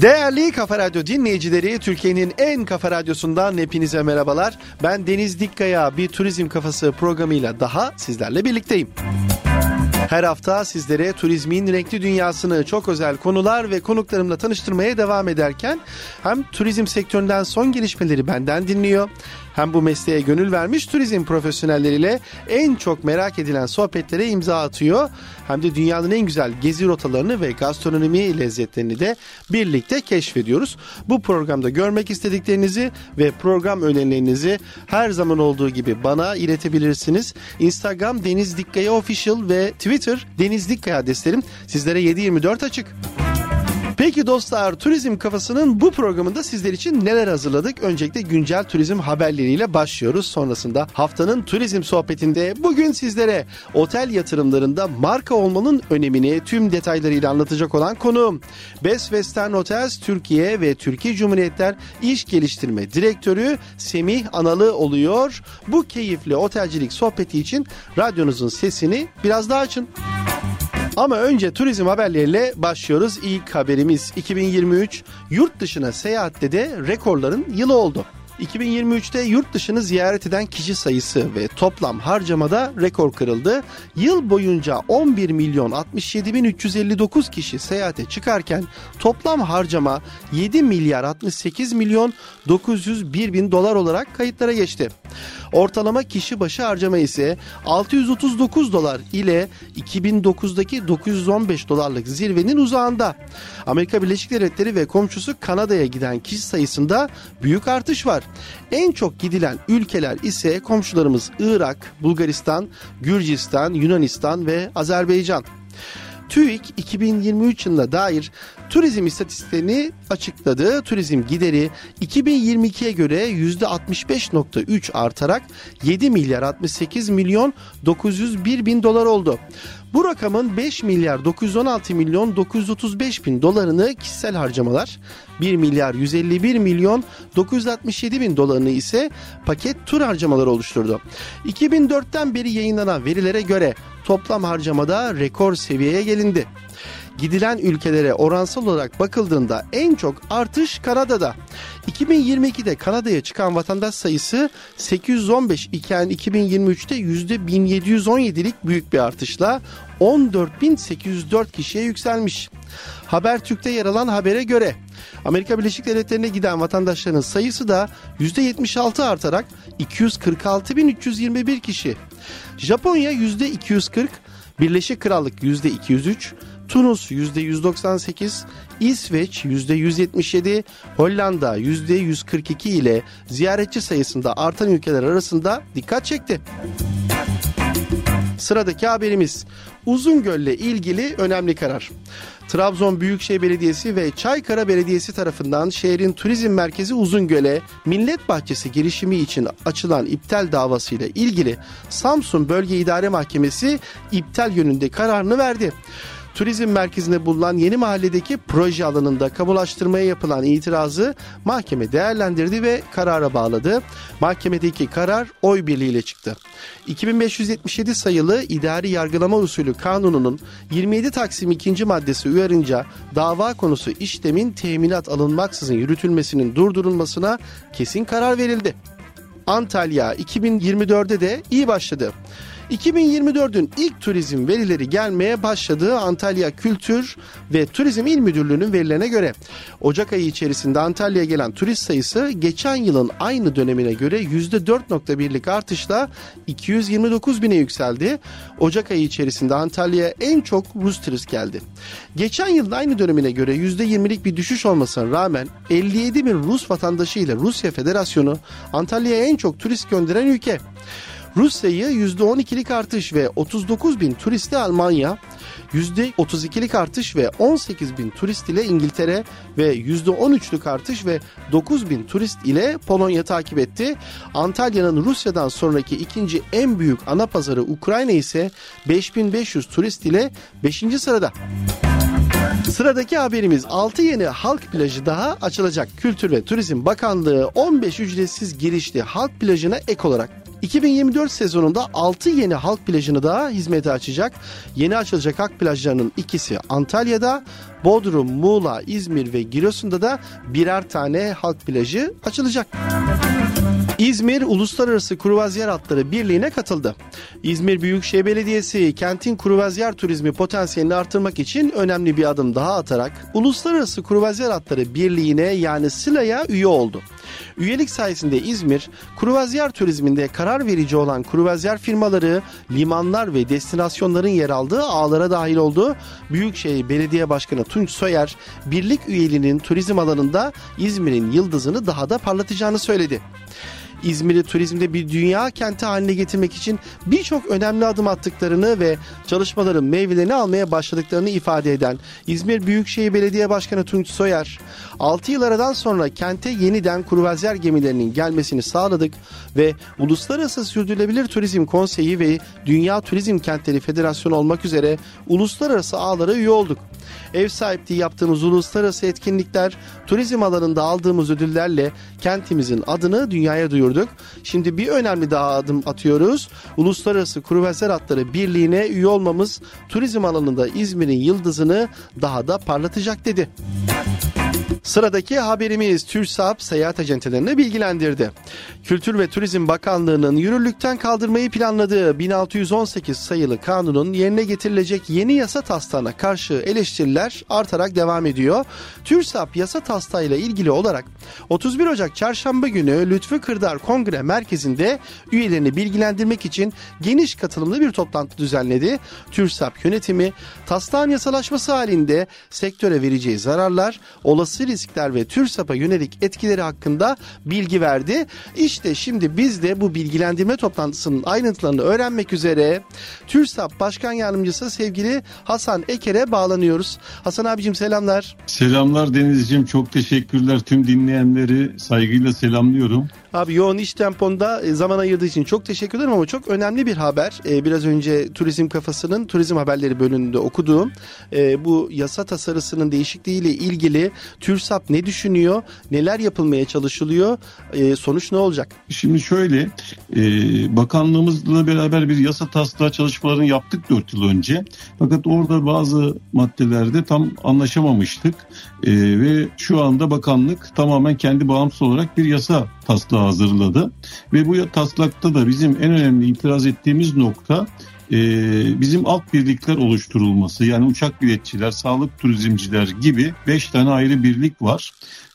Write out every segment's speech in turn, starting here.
Değerli Kafa Radyo dinleyicileri, Türkiye'nin en kafa radyosundan hepinize merhabalar. Ben Deniz Dikkaya, bir turizm kafası programıyla daha sizlerle birlikteyim. Her hafta sizlere turizmin renkli dünyasını çok özel konular ve konuklarımla tanıştırmaya devam ederken hem turizm sektöründen son gelişmeleri benden dinliyor hem bu mesleğe gönül vermiş turizm profesyonelleriyle en çok merak edilen sohbetlere imza atıyor. Hem de dünyanın en güzel gezi rotalarını ve gastronomi lezzetlerini de birlikte keşfediyoruz. Bu programda görmek istediklerinizi ve program önerilerinizi her zaman olduğu gibi bana iletebilirsiniz. Instagram Deniz Dikkaya Official ve Twitter Deniz Dikkaya adreslerim sizlere 724 açık. Peki dostlar turizm kafasının bu programında sizler için neler hazırladık? Öncelikle güncel turizm haberleriyle başlıyoruz. Sonrasında haftanın turizm sohbetinde bugün sizlere otel yatırımlarında marka olmanın önemini tüm detaylarıyla anlatacak olan konuğum. Best Western Hotels Türkiye ve Türkiye Cumhuriyetler İş Geliştirme Direktörü Semih Analı oluyor. Bu keyifli otelcilik sohbeti için radyonuzun sesini biraz daha açın. Ama önce turizm haberleriyle başlıyoruz. İlk haberimiz 2023 yurt dışına seyahatte de rekorların yılı oldu. 2023'te yurt dışını ziyaret eden kişi sayısı ve toplam harcamada rekor kırıldı. Yıl boyunca 11 milyon 67 bin 359 kişi seyahate çıkarken toplam harcama 7 milyar 68 milyon 901 bin dolar olarak kayıtlara geçti. Ortalama kişi başı harcama ise 639 dolar ile 2009'daki 915 dolarlık zirvenin uzağında. Amerika Birleşik Devletleri ve komşusu Kanada'ya giden kişi sayısında büyük artış var. En çok gidilen ülkeler ise komşularımız Irak, Bulgaristan, Gürcistan, Yunanistan ve Azerbaycan. TÜİK 2023 yılına dair turizm istatistiklerini açıkladı. Turizm gideri 2022'ye göre %65.3 artarak 7 milyar 68 milyon 901 bin dolar oldu. Bu rakamın 5 milyar 916 milyon 935 bin dolarını kişisel harcamalar, 1 milyar 151 milyon 967 bin dolarını ise paket tur harcamaları oluşturdu. 2004'ten beri yayınlanan verilere göre toplam harcamada rekor seviyeye gelindi. Gidilen ülkelere oransal olarak bakıldığında en çok artış Kanada'da. 2022'de Kanada'ya çıkan vatandaş sayısı 815 iken 2023'te %1717'lik büyük bir artışla 14.804 kişiye yükselmiş. Habertürk'te yer alan habere göre Amerika Birleşik Devletleri'ne giden vatandaşların sayısı da %76 artarak 246.321 kişi. Japonya %240, Birleşik Krallık %203, Tunus %198, İsveç %177, Hollanda %142 ile ziyaretçi sayısında artan ülkeler arasında dikkat çekti. Sıradaki haberimiz Uzungöl ile ilgili önemli karar. Trabzon Büyükşehir Belediyesi ve Çaykara Belediyesi tarafından şehrin turizm merkezi Uzungöl'e Millet Bahçesi girişimi için açılan iptal davasıyla ilgili Samsun Bölge İdare Mahkemesi iptal yönünde kararını verdi. Turizm merkezinde bulunan yeni mahalledeki proje alanında kamulaştırmaya yapılan itirazı mahkeme değerlendirdi ve karara bağladı. Mahkemedeki karar oy birliğiyle çıktı. 2577 sayılı idari yargılama usulü kanununun 27 Taksim 2. maddesi uyarınca dava konusu işlemin teminat alınmaksızın yürütülmesinin durdurulmasına kesin karar verildi. Antalya 2024'de de iyi başladı. 2024'ün ilk turizm verileri gelmeye başladığı Antalya Kültür ve Turizm İl Müdürlüğü'nün verilerine göre Ocak ayı içerisinde Antalya'ya gelen turist sayısı geçen yılın aynı dönemine göre %4.1'lik artışla 229 bine yükseldi. Ocak ayı içerisinde Antalya'ya en çok Rus turist geldi. Geçen yılın aynı dönemine göre %20'lik bir düşüş olmasına rağmen 57 bin Rus vatandaşı ile Rusya Federasyonu Antalya'ya en çok turist gönderen ülke. Rusya'yı %12'lik artış ve 39 bin turistli Almanya, %32'lik artış ve 18 bin turist ile İngiltere ve %13'lük artış ve 9 bin turist ile Polonya takip etti. Antalya'nın Rusya'dan sonraki ikinci en büyük ana pazarı Ukrayna ise 5500 turist ile 5. sırada. Sıradaki haberimiz 6 yeni halk plajı daha açılacak. Kültür ve Turizm Bakanlığı 15 ücretsiz girişli halk plajına ek olarak 2024 sezonunda 6 yeni halk plajını da hizmete açacak. Yeni açılacak halk plajlarının ikisi Antalya'da, Bodrum, Muğla, İzmir ve Giresun'da da birer tane halk plajı açılacak. İzmir Uluslararası Kruvazyer Atları Birliği'ne katıldı. İzmir Büyükşehir Belediyesi kentin kruvazyer turizmi potansiyelini artırmak için önemli bir adım daha atarak Uluslararası Kruvazyer Atları Birliği'ne yani SİLA'ya üye oldu. Üyelik sayesinde İzmir, kruvazyer turizminde karar verici olan kruvazyer firmaları, limanlar ve destinasyonların yer aldığı ağlara dahil oldu. Büyükşehir Belediye Başkanı Tunç Soyer, birlik üyeliğinin turizm alanında İzmir'in yıldızını daha da parlatacağını söyledi. İzmir'i turizmde bir dünya kenti haline getirmek için birçok önemli adım attıklarını ve çalışmaların meyvelerini almaya başladıklarını ifade eden İzmir Büyükşehir Belediye Başkanı Tunç Soyer, 6 yıl aradan sonra kente yeniden kruvazer gemilerinin gelmesini sağladık ve Uluslararası Sürdürülebilir Turizm Konseyi ve Dünya Turizm Kentleri Federasyonu olmak üzere uluslararası ağlara üye olduk. Ev sahipliği yaptığımız uluslararası etkinlikler, turizm alanında aldığımız ödüllerle kentimizin adını dünyaya duyurduk. Şimdi bir önemli daha adım atıyoruz. Uluslararası Kruvazer Atları Birliği'ne üye olmamız turizm alanında İzmir'in yıldızını daha da parlatacak dedi. Sıradaki haberimiz TÜRSAP seyahat acentelerini bilgilendirdi. Kültür ve Turizm Bakanlığı'nın yürürlükten kaldırmayı planladığı 1618 sayılı kanunun yerine getirilecek yeni yasa taslağına karşı eleştiriler artarak devam ediyor. TÜRSAP yasa taslağıyla ilgili olarak 31 Ocak Çarşamba günü Lütfü Kırdar Kongre Merkezi'nde üyelerini bilgilendirmek için geniş katılımlı bir toplantı düzenledi. TÜRSAP yönetimi taslağın yasalaşması halinde sektöre vereceği zararlar, olası riskler ve TÜRSAP'a yönelik etkileri hakkında bilgi verdi. İşte şimdi biz de bu bilgilendirme toplantısının ayrıntılarını öğrenmek üzere TÜRSAP Başkan Yardımcısı sevgili Hasan Eker'e bağlanıyoruz. Hasan abicim selamlar. Selamlar Denizciğim çok teşekkürler tüm dinleyenleri saygıyla selamlıyorum. Abi yoğun iş temponda e, zaman ayırdığı için çok teşekkür ederim ama çok önemli bir haber. Ee, biraz önce Turizm Kafası'nın turizm haberleri bölümünde okuduğum e, bu yasa tasarısının değişikliğiyle ilgili TÜRSAP ne düşünüyor, neler yapılmaya çalışılıyor, e, sonuç ne olacak? Şimdi şöyle, e, bakanlığımızla beraber bir yasa taslağı çalışmalarını yaptık 4 yıl önce. Fakat orada bazı maddelerde tam anlaşamamıştık e, ve şu anda bakanlık tamamen kendi bağımsız olarak bir yasa taslağı hazırladı. Ve bu taslakta da bizim en önemli itiraz ettiğimiz nokta e, bizim alt birlikler oluşturulması. Yani uçak biletçiler, sağlık turizmciler gibi 5 tane ayrı birlik var.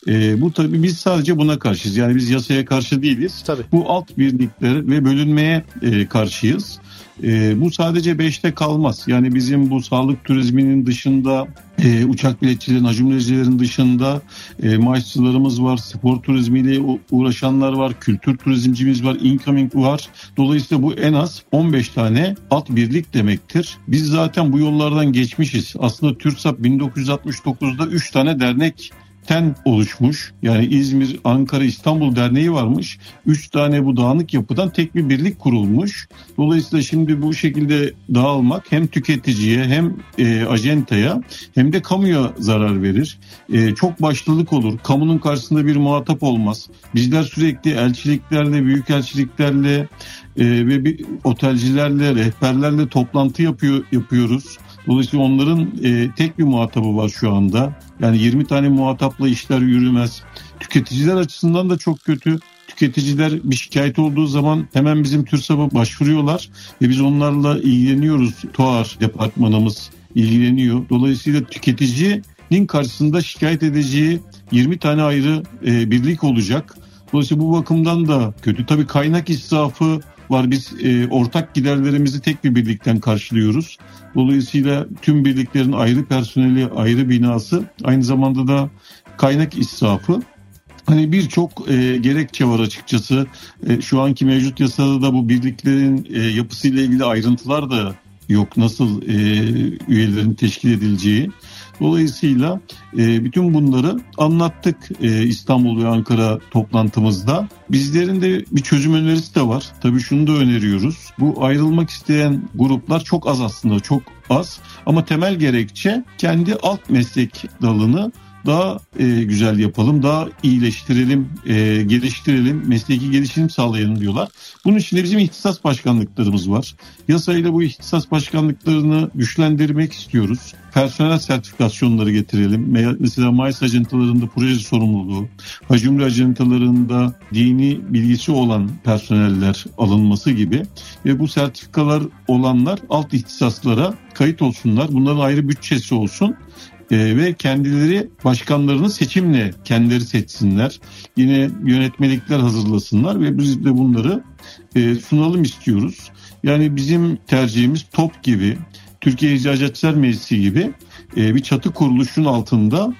E, bu tabii biz sadece buna karşıyız. Yani biz yasaya karşı değiliz. Tabii. Bu alt birlikler ve bölünmeye e, karşıyız. E, bu sadece 5'te kalmaz. Yani bizim bu sağlık turizminin dışında e, uçak biletçilerin, acumlecilerin dışında e, maaşçılarımız var, spor turizmiyle uğraşanlar var, kültür turizmcimiz var, incoming var. Dolayısıyla bu en az 15 tane alt birlik demektir. Biz zaten bu yollardan geçmişiz. Aslında TÜRSAP 1969'da 3 tane dernek ten oluşmuş. Yani İzmir, Ankara, İstanbul Derneği varmış. Üç tane bu dağınık yapıdan tek bir birlik kurulmuş. Dolayısıyla şimdi bu şekilde dağılmak hem tüketiciye hem e, ajentaya hem de kamuya zarar verir. E, çok başlılık olur. Kamunun karşısında bir muhatap olmaz. Bizler sürekli elçiliklerle, büyük elçiliklerle e, ve bir otelcilerle, rehberlerle toplantı yapıyor yapıyoruz. Dolayısıyla onların e, tek bir muhatabı var şu anda. Yani 20 tane muhatapla işler yürümez. Tüketiciler açısından da çok kötü. Tüketiciler bir şikayet olduğu zaman hemen bizim TÜRSAP'a başvuruyorlar ve biz onlarla ilgileniyoruz. TOAR departmanımız ilgileniyor. Dolayısıyla tüketicinin karşısında şikayet edeceği 20 tane ayrı e, birlik olacak. Dolayısıyla bu bakımdan da kötü. Tabii kaynak israfı var. Biz e, ortak giderlerimizi tek bir birlikten karşılıyoruz. Dolayısıyla tüm birliklerin ayrı personeli, ayrı binası, aynı zamanda da kaynak israfı. Hani birçok e, gerekçe var açıkçası. E, şu anki mevcut yasada da bu birliklerin e, yapısıyla ilgili ayrıntılar da yok. Nasıl e, üyelerin teşkil edileceği. Dolayısıyla e, bütün bunları anlattık e, İstanbul ve Ankara toplantımızda. Bizlerin de bir çözüm önerisi de var. Tabii şunu da öneriyoruz. Bu ayrılmak isteyen gruplar çok az aslında, çok az. Ama temel gerekçe kendi alt meslek dalını daha e, güzel yapalım, daha iyileştirelim, e, geliştirelim, mesleki gelişim sağlayalım diyorlar. Bunun için de bizim ihtisas başkanlıklarımız var. Yasayla bu ihtisas başkanlıklarını güçlendirmek istiyoruz. Personel sertifikasyonları getirelim. Mesela Mayıs acentalarında proje sorumluluğu, hacimli acentalarında dini bilgisi olan personeller alınması gibi ve bu sertifikalar olanlar alt ihtisaslara kayıt olsunlar. Bunların ayrı bütçesi olsun e, ve kendileri başkanlarını seçimle kendileri seçsinler. Yine yönetmelikler hazırlasınlar ve biz de bunları e, sunalım istiyoruz. Yani bizim tercihimiz TOP gibi, Türkiye İhracatçılar Meclisi gibi e, bir çatı kuruluşun altında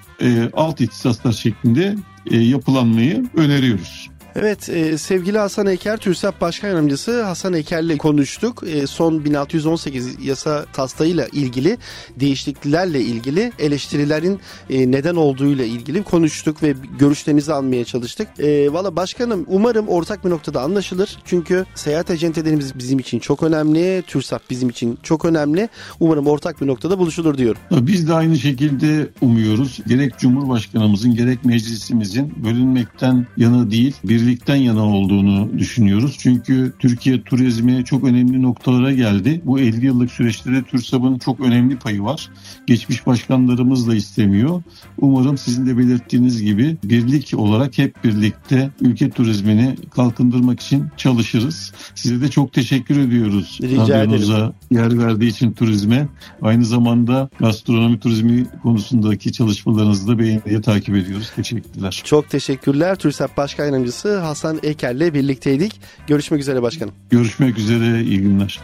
alt ihtisaslar şeklinde yapılanmayı öneriyoruz. Evet e, sevgili Hasan Eker, TÜRSAP Başkan Yardımcısı Hasan Eker'le konuştuk. E, son 1618 yasa taslağıyla ilgili değişikliklerle ilgili eleştirilerin e, neden olduğuyla ilgili konuştuk ve görüşlerinizi almaya çalıştık. E, Valla başkanım umarım ortak bir noktada anlaşılır. Çünkü seyahat acentelerimiz bizim için çok önemli. TÜRSAP bizim için çok önemli. Umarım ortak bir noktada buluşulur diyorum. Biz de aynı şekilde umuyoruz. Gerek Cumhurbaşkanımızın gerek meclisimizin bölünmekten yana değil bir birlikten yana olduğunu düşünüyoruz. Çünkü Türkiye turizmi çok önemli noktalara geldi. Bu 50 yıllık süreçte de TÜRSAB'ın çok önemli payı var. Geçmiş başkanlarımız da istemiyor. Umarım sizin de belirttiğiniz gibi birlik olarak hep birlikte ülke turizmini kalkındırmak için çalışırız. Size de çok teşekkür ediyoruz. Rica ederim. yer verdiği için turizme. Aynı zamanda gastronomi turizmi konusundaki çalışmalarınızı da beğeniye takip ediyoruz. Teşekkürler. Çok teşekkürler. TÜRSAP Başkan Yardımcısı Hasan Eker'le birlikteydik. Görüşmek üzere başkanım. Görüşmek üzere, iyi günler.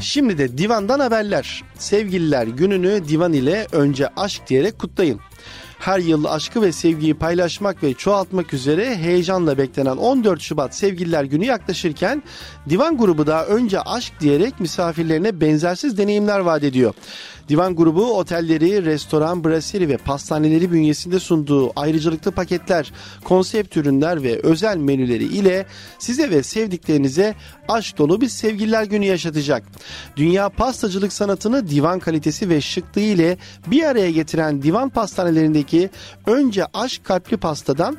Şimdi de divandan haberler. Sevgililer gününü divan ile önce aşk diyerek kutlayın. Her yıl aşkı ve sevgiyi paylaşmak ve çoğaltmak üzere heyecanla beklenen 14 Şubat Sevgililer Günü yaklaşırken Divan grubu da önce aşk diyerek misafirlerine benzersiz deneyimler vaat ediyor. Divan grubu otelleri, restoran, brasserie ve pastaneleri bünyesinde sunduğu ayrıcalıklı paketler, konsept ürünler ve özel menüleri ile size ve sevdiklerinize aşk dolu bir sevgililer günü yaşatacak. Dünya pastacılık sanatını divan kalitesi ve şıklığı ile bir araya getiren divan pastanelerindeki önce aşk kalpli pastadan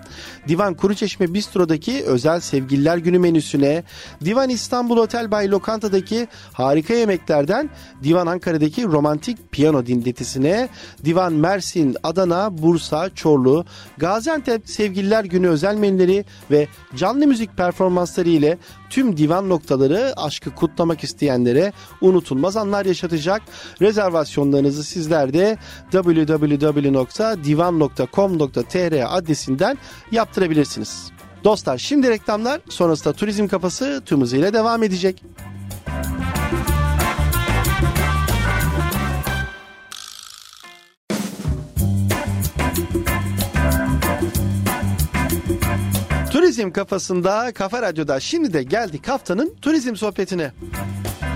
Divan Kuruçeşme Bistro'daki özel sevgililer günü menüsüne, Divan İstanbul Otel Bay Lokanta'daki harika yemeklerden Divan Ankara'daki romantik piyano dinletisine, Divan Mersin, Adana, Bursa, Çorlu, Gaziantep Sevgililer Günü özel menüleri ve canlı müzik performansları ile tüm divan noktaları aşkı kutlamak isteyenlere unutulmaz anlar yaşatacak. Rezervasyonlarınızı sizler de www.divan.com.tr adresinden yaptırabilirsiniz. Dostlar şimdi reklamlar sonrasında turizm kafası tüm hızıyla devam edecek. Turizm kafasında Kafa Radyo'da şimdi de geldik haftanın turizm sohbetine.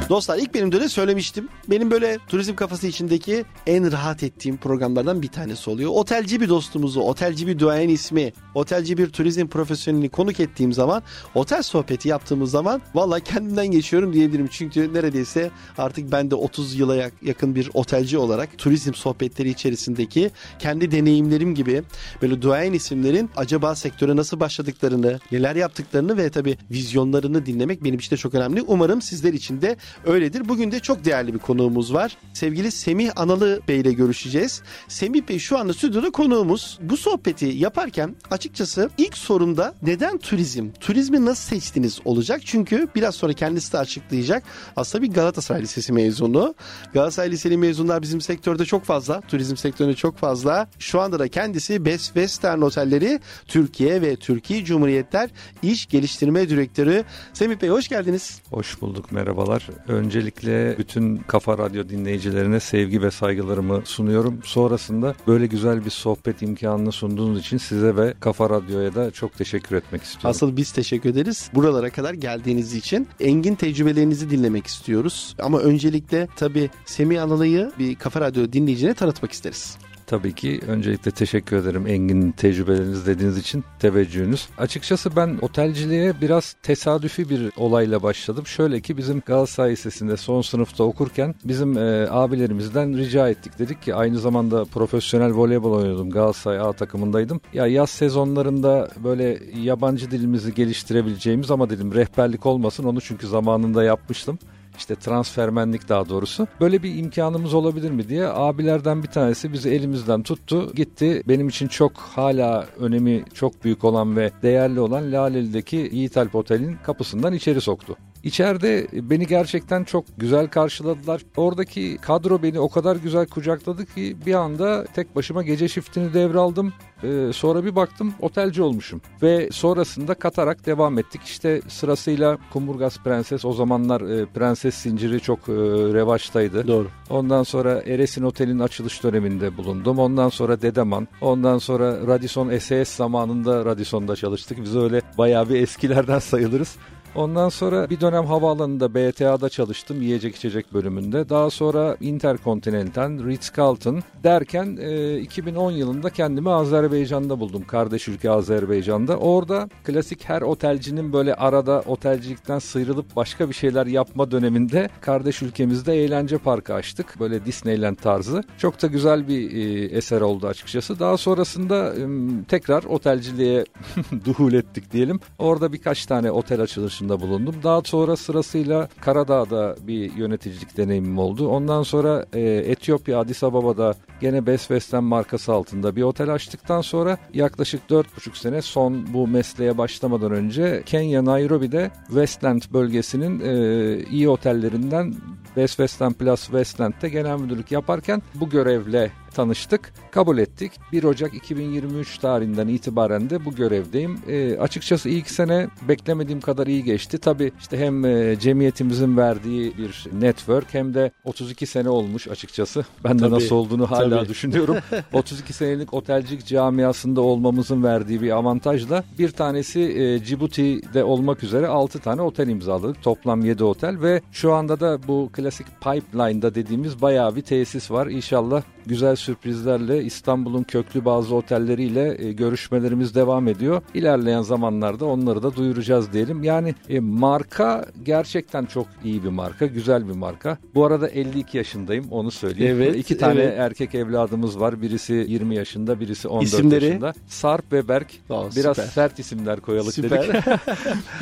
Dostlar ilk benim de söylemiştim. Benim böyle turizm kafası içindeki en rahat ettiğim programlardan bir tanesi oluyor. Otelci bir dostumuzu, otelci bir duayen ismi, otelci bir turizm profesyonelini konuk ettiğim zaman, otel sohbeti yaptığımız zaman valla kendimden geçiyorum diyebilirim. Çünkü neredeyse artık ben de 30 yıla yakın bir otelci olarak turizm sohbetleri içerisindeki kendi deneyimlerim gibi böyle duayen isimlerin acaba sektöre nasıl başladıklarını, neler yaptıklarını ve tabii vizyonlarını dinlemek benim için de çok önemli. Umarım sizler için de öyledir. Bugün de çok değerli bir konuğumuz var. Sevgili Semih Analı Bey ile görüşeceğiz. Semih Bey şu anda stüdyoda konuğumuz. Bu sohbeti yaparken açıkçası ilk sorumda neden turizm, turizmi nasıl seçtiniz olacak. Çünkü biraz sonra kendisi de açıklayacak. Aslında bir Galatasaray Lisesi mezunu. Galatasaray Liseli mezunlar bizim sektörde çok fazla. Turizm sektöründe çok fazla. Şu anda da kendisi Best Western Otelleri Türkiye ve Türkiye Cumhuriyetler İş Geliştirme Direktörü. Semih Bey hoş geldiniz. Hoş bulduk merhabalar. Öncelikle bütün Kafa Radyo dinleyicilerine sevgi ve saygılarımı sunuyorum. Sonrasında böyle güzel bir sohbet imkanını sunduğunuz için size ve Kafa Radyo'ya da çok teşekkür etmek istiyorum. Asıl biz teşekkür ederiz. Buralara kadar geldiğiniz için engin tecrübelerinizi dinlemek istiyoruz. Ama öncelikle tabii Semih Analı'yı bir Kafa Radyo dinleyicine tanıtmak isteriz. Tabii ki öncelikle teşekkür ederim Engin tecrübeleriniz dediğiniz için teveccühünüz. Açıkçası ben otelciliğe biraz tesadüfi bir olayla başladım. Şöyle ki bizim Galatasaray Lisesi'nde son sınıfta okurken bizim e, abilerimizden rica ettik. Dedik ki aynı zamanda profesyonel voleybol oynuyordum. Galatasaray A takımındaydım. Ya yaz sezonlarında böyle yabancı dilimizi geliştirebileceğimiz ama dedim rehberlik olmasın onu çünkü zamanında yapmıştım işte transfermenlik daha doğrusu. Böyle bir imkanımız olabilir mi diye abilerden bir tanesi bizi elimizden tuttu. Gitti benim için çok hala önemi çok büyük olan ve değerli olan Laleli'deki Yiğit Alp Otel'in kapısından içeri soktu. İçeride beni gerçekten çok güzel karşıladılar. Oradaki kadro beni o kadar güzel kucakladı ki bir anda tek başıma gece shiftini devraldım. Ee, sonra bir baktım otelci olmuşum. Ve sonrasında katarak devam ettik. İşte sırasıyla Kumburgaz Prenses o zamanlar e, Prenses zinciri çok e, revaçtaydı. Doğru. Ondan sonra Eres'in otelin açılış döneminde bulundum. Ondan sonra Dedeman. Ondan sonra Radisson SAS zamanında Radisson'da çalıştık. Biz öyle bayağı bir eskilerden sayılırız. Ondan sonra bir dönem havaalanında BTA'da çalıştım yiyecek içecek bölümünde. Daha sonra Intercontinental, Ritz-Carlton derken e, 2010 yılında kendimi Azerbaycan'da buldum. Kardeş ülke Azerbaycan'da. Orada klasik her otelcinin böyle arada otelcilikten sıyrılıp başka bir şeyler yapma döneminde kardeş ülkemizde eğlence parkı açtık. Böyle Disneyland tarzı. Çok da güzel bir e, eser oldu açıkçası. Daha sonrasında e, tekrar otelciliğe duhul ettik diyelim. Orada birkaç tane otel açılışında bulundum. Daha sonra sırasıyla Karadağ'da bir yöneticilik deneyimim oldu. Ondan sonra e, Etiyopya Addis Ababa'da gene Best Western markası altında bir otel açtıktan sonra yaklaşık 4,5 sene son bu mesleğe başlamadan önce Kenya Nairobi'de Westland bölgesinin e, iyi otellerinden Best Western Plus Westland'de genel müdürlük yaparken bu görevle tanıştık, kabul ettik. 1 Ocak 2023 tarihinden itibaren de bu görevdeyim. E, açıkçası ilk sene beklemediğim kadar iyi geçti. Tabii işte hem e, cemiyetimizin verdiği bir network hem de 32 sene olmuş açıkçası. Ben de Tabii, nasıl olduğunu hala tabii. düşünüyorum. 32 senelik otelcilik camiasında olmamızın verdiği bir avantajla bir tanesi e, Cibuti'de olmak üzere 6 tane otel imzaladık. Toplam 7 otel ve şu anda da bu klasik pipeline'da dediğimiz bayağı bir tesis var. İnşallah güzel sürprizlerle İstanbul'un köklü bazı otelleriyle e, görüşmelerimiz devam ediyor. İlerleyen zamanlarda onları da duyuracağız diyelim. Yani e, marka gerçekten çok iyi bir marka, güzel bir marka. Bu arada 52 yaşındayım onu söyleyeyim. Evet, İki tane evet. erkek evladımız var. Birisi 20 yaşında, birisi 14 İsimleri? yaşında. Sarp ve Berk. Aa, Biraz süper. sert isimler koyalım Süper. dedik.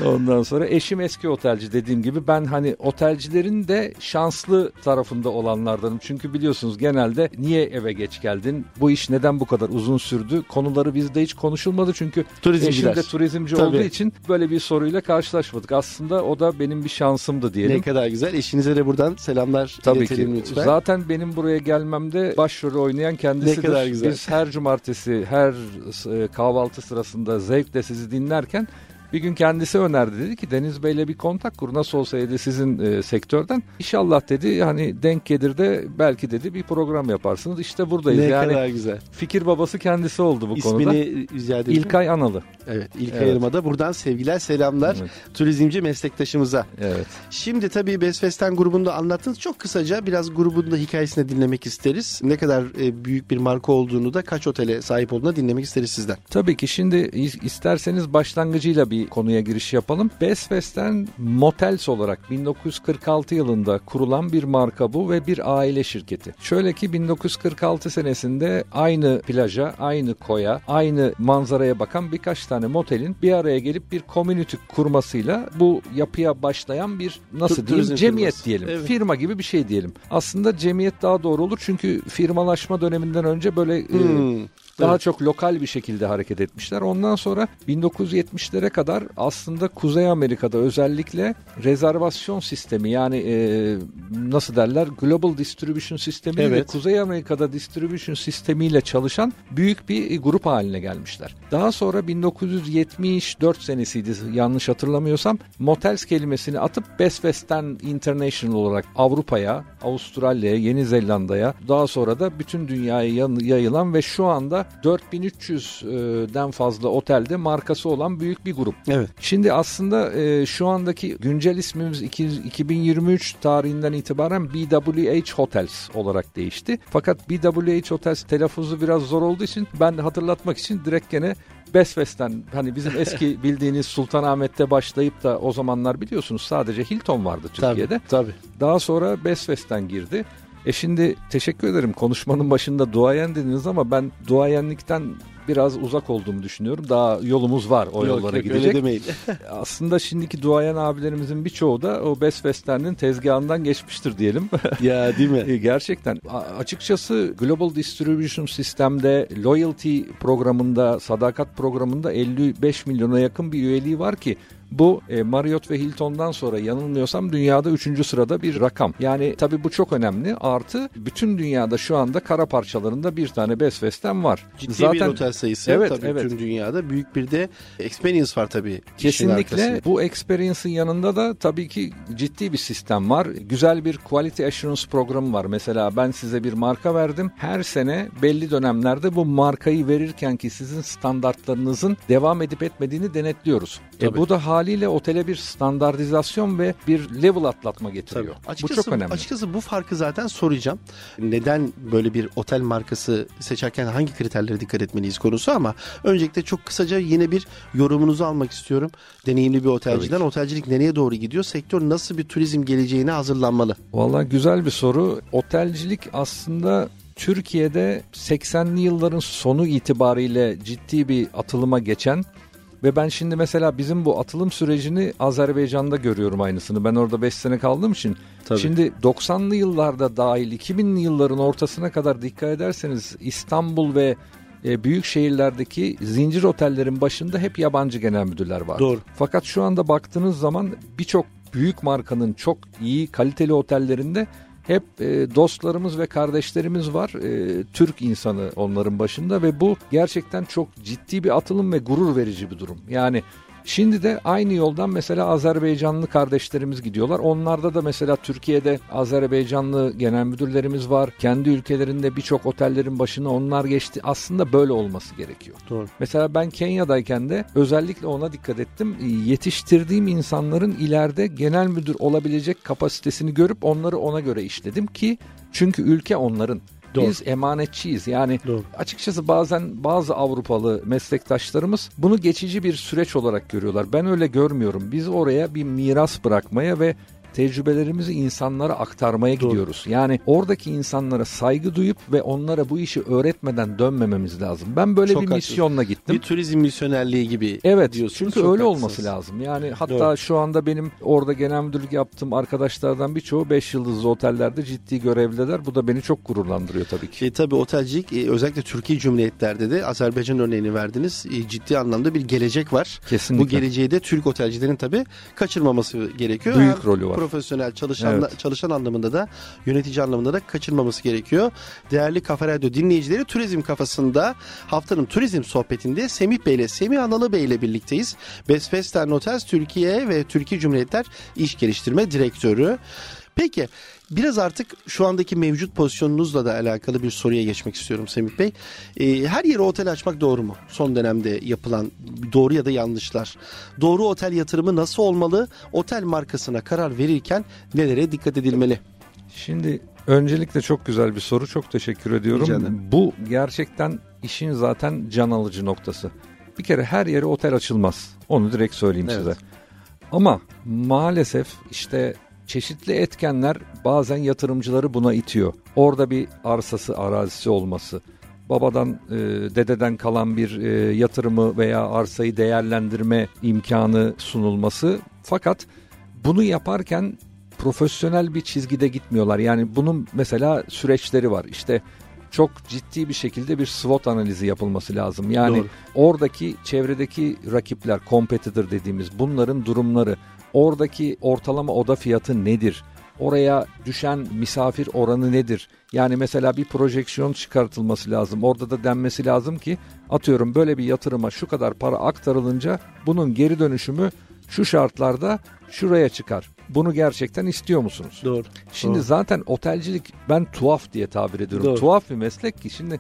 Ondan sonra eşim eski otelci dediğim gibi ben hani otelcilerin de şanslı tarafında olanlardanım. Çünkü biliyorsunuz genelde niye eve geç geldin? Bu iş neden bu kadar uzun sürdü? Konuları bizde hiç konuşulmadı çünkü eşim de turizmci Tabii. olduğu için böyle bir soruyla karşılaşmadık. Aslında o da benim bir şansımdı diyelim. Ne kadar güzel. Eşinize de buradan selamlar Tabii ki. lütfen. Zaten benim buraya gelmemde başrolü oynayan kendisidir. Ne kadar güzel. Biz her cumartesi, her e, kahvaltı sırasında zevkle sizi dinlerken bir gün kendisi önerdi dedi ki Deniz Bey'le bir kontak kur nasıl olsaydı sizin e, sektörden İnşallah dedi hani denk gelir de belki dedi bir program yaparsınız işte buradayız ne yani kadar güzel. fikir babası kendisi oldu bu konuda İsmini rica ederim. İlkay Analı Evet, İlkay Evet. Hanım'a da buradan sevgiler, selamlar Evet. turizmci meslektaşımıza. evet Şimdi tabii Best Western grubunda anlattınız. Çok kısaca biraz grubun da hikayesini dinlemek isteriz. Ne kadar e, büyük bir marka olduğunu da kaç otele sahip olduğunu dinlemek isteriz sizden. Tabii ki şimdi is- isterseniz başlangıcıyla bir konuya giriş yapalım. Best Western Motels olarak 1946 yılında kurulan bir marka bu ve bir aile şirketi. Şöyle ki 1946 senesinde aynı plaja, aynı koya, aynı manzaraya bakan birkaç tane motelin bir araya gelip bir community kurmasıyla bu yapıya başlayan bir nasıl diyeyim cemiyet firması. diyelim. Evet. Firma gibi bir şey diyelim. Aslında cemiyet daha doğru olur çünkü firmalaşma döneminden önce böyle e, Hmm, daha Evet. çok lokal bir şekilde hareket etmişler. Ondan sonra 1970'lere kadar aslında Kuzey Amerika'da özellikle rezervasyon sistemi yani e, nasıl derler Global Distribution sistemi ve Evet. Kuzey Amerika'da distribution sistemiyle çalışan büyük bir grup haline gelmişler. Daha sonra 1974 senesiydi yanlış hatırlamıyorsam Motels kelimesini atıp Best Western International olarak Avrupa'ya, Avustralya'ya, Yeni Zelanda'ya daha sonra da bütün dünyaya yayılan ve şu anda sonra 4300'den fazla otelde markası olan büyük bir grup. Evet. Şimdi aslında e, şu andaki güncel ismimiz 2023 tarihinden itibaren BWH Hotels olarak değişti. Fakat BWH Hotels telaffuzu biraz zor olduğu için ben de hatırlatmak için direkt gene Best West'ten hani bizim eski bildiğiniz Sultanahmet'te başlayıp da o zamanlar biliyorsunuz sadece Hilton vardı Türkiye'de. Tabii. Daha sonra Best West'ten girdi. E şimdi teşekkür ederim konuşmanın başında duayen dediniz ama ben duayenlikten biraz uzak olduğumu düşünüyorum. Daha yolumuz var o Yok, yollara yok, gidecek. Öyle demeyin. Aslında şimdiki duayen abilerimizin birçoğu da o Best Western'in tezgahından geçmiştir diyelim. ya değil mi? E, Gerçekten A- açıkçası Global Distribution Sistem'de Loyalty programında, sadakat programında 55 milyona yakın bir üyeliği var ki bu e, Marriott ve Hilton'dan sonra yanılmıyorsam dünyada 3. sırada bir rakam. Yani tabii bu çok önemli. Artı bütün dünyada şu anda kara parçalarında bir tane Best Western var. Ciddi bir otel sayısı Evet, tabii evet. tüm dünyada. Büyük bir de experience var tabii. Kesinlikle bu experience'ın yanında da tabii ki ciddi bir sistem var. Güzel bir quality assurance programı var. Mesela ben size bir marka verdim. Her sene belli dönemlerde bu markayı verirken ki sizin standartlarınızın devam edip etmediğini denetliyoruz. E Tabii. bu da haliyle otele bir standartizasyon ve bir level atlatma getiriyor. Tabii. Bu Açıkçası, çok önemli. Açıkçası bu farkı zaten soracağım. Neden böyle bir otel markası seçerken hangi kriterlere dikkat etmeliyiz konusu ama öncelikle çok kısaca yine bir yorumunuzu almak istiyorum. Deneyimli bir otelciden Tabii otelcilik nereye doğru gidiyor? Sektör nasıl bir turizm geleceğine hazırlanmalı? Vallahi güzel bir soru. Otelcilik aslında Türkiye'de 80'li yılların sonu itibariyle ciddi bir atılıma geçen ve ben şimdi mesela bizim bu atılım sürecini Azerbaycan'da görüyorum aynısını. Ben orada 5 sene kaldığım için. Tabii. Şimdi 90'lı yıllarda dahil 2000'li yılların ortasına kadar dikkat ederseniz İstanbul ve e, büyük şehirlerdeki zincir otellerin başında hep yabancı genel müdürler var. Doğru. Fakat şu anda baktığınız zaman birçok büyük markanın çok iyi kaliteli otellerinde hep e, dostlarımız ve kardeşlerimiz var. E, Türk insanı onların başında ve bu gerçekten çok ciddi bir atılım ve gurur verici bir durum. Yani Şimdi de aynı yoldan mesela Azerbaycanlı kardeşlerimiz gidiyorlar. Onlarda da mesela Türkiye'de Azerbaycanlı genel müdürlerimiz var. Kendi ülkelerinde birçok otellerin başına onlar geçti. Aslında böyle olması gerekiyor. Doğru. Mesela ben Kenya'dayken de özellikle ona dikkat ettim. Yetiştirdiğim insanların ileride genel müdür olabilecek kapasitesini görüp onları ona göre işledim ki çünkü ülke onların. Doğru. Biz emanetçiyiz. Yani Doğru. açıkçası bazen bazı Avrupalı meslektaşlarımız bunu geçici bir süreç olarak görüyorlar. Ben öyle görmüyorum. Biz oraya bir miras bırakmaya ve tecrübelerimizi insanlara aktarmaya Doğru. gidiyoruz. Yani oradaki insanlara saygı duyup ve onlara bu işi öğretmeden dönmememiz lazım. Ben böyle Çok bir haklısın. misyonla gittim. Bir turizm misyonerliği gibi Evet diyorsunuz. çünkü Çok öyle haklısınız. olması lazım. Yani hatta Doğru. şu anda benim orada genel müdürlük yaptığım arkadaşlardan birçoğu 5 yıldızlı otellerde ciddi görevliler. Bu da beni çok gururlandırıyor tabii ki. E, tabii otelcilik e, özellikle Türkiye Cumhuriyetlerde de Azerbaycan örneğini verdiniz. E, ciddi anlamda bir gelecek var. Kesinlikle. Bu geleceği de Türk otelcilerin tabii kaçırmaması gerekiyor. Büyük rolü var. Profesyonel çalışan Evet. çalışan anlamında da yönetici anlamında da kaçırmaması gerekiyor. Değerli Kafa Radyo dinleyicileri turizm kafasında haftanın turizm sohbetinde Semih Bey ile Semih Analı Bey ile birlikteyiz. Best Western Hotels Türkiye ve Türkiye Cumhuriyetler İş Geliştirme Direktörü. Peki biraz artık şu andaki mevcut pozisyonunuzla da alakalı bir soruya geçmek istiyorum Semih Bey. Ee, her yere otel açmak doğru mu? Son dönemde yapılan doğru ya da yanlışlar. Doğru otel yatırımı nasıl olmalı? Otel markasına karar verirken nelere dikkat edilmeli? Şimdi öncelikle çok güzel bir soru. Çok teşekkür ediyorum. Bu gerçekten işin zaten can alıcı noktası. Bir kere her yere otel açılmaz. Onu direkt söyleyeyim Evet. size. Ama maalesef işte çeşitli etkenler bazen yatırımcıları buna itiyor. Orada bir arsası, arazisi olması, babadan, e, dededen kalan bir e, yatırımı veya arsayı değerlendirme imkanı sunulması. Fakat bunu yaparken profesyonel bir çizgide gitmiyorlar. Yani bunun mesela süreçleri var. İşte çok ciddi bir şekilde bir SWOT analizi yapılması lazım. Yani Doğru. oradaki çevredeki rakipler, competitor dediğimiz bunların durumları, oradaki ortalama oda fiyatı nedir? Oraya düşen misafir oranı nedir? Yani mesela bir projeksiyon çıkartılması lazım. Orada da denmesi lazım ki atıyorum böyle bir yatırıma şu kadar para aktarılınca bunun geri dönüşümü şu şartlarda şuraya çıkar. Bunu gerçekten istiyor musunuz? Doğru. Şimdi Doğru. zaten otelcilik ben tuhaf diye tabir ediyorum. Doğru. Tuhaf bir meslek ki şimdi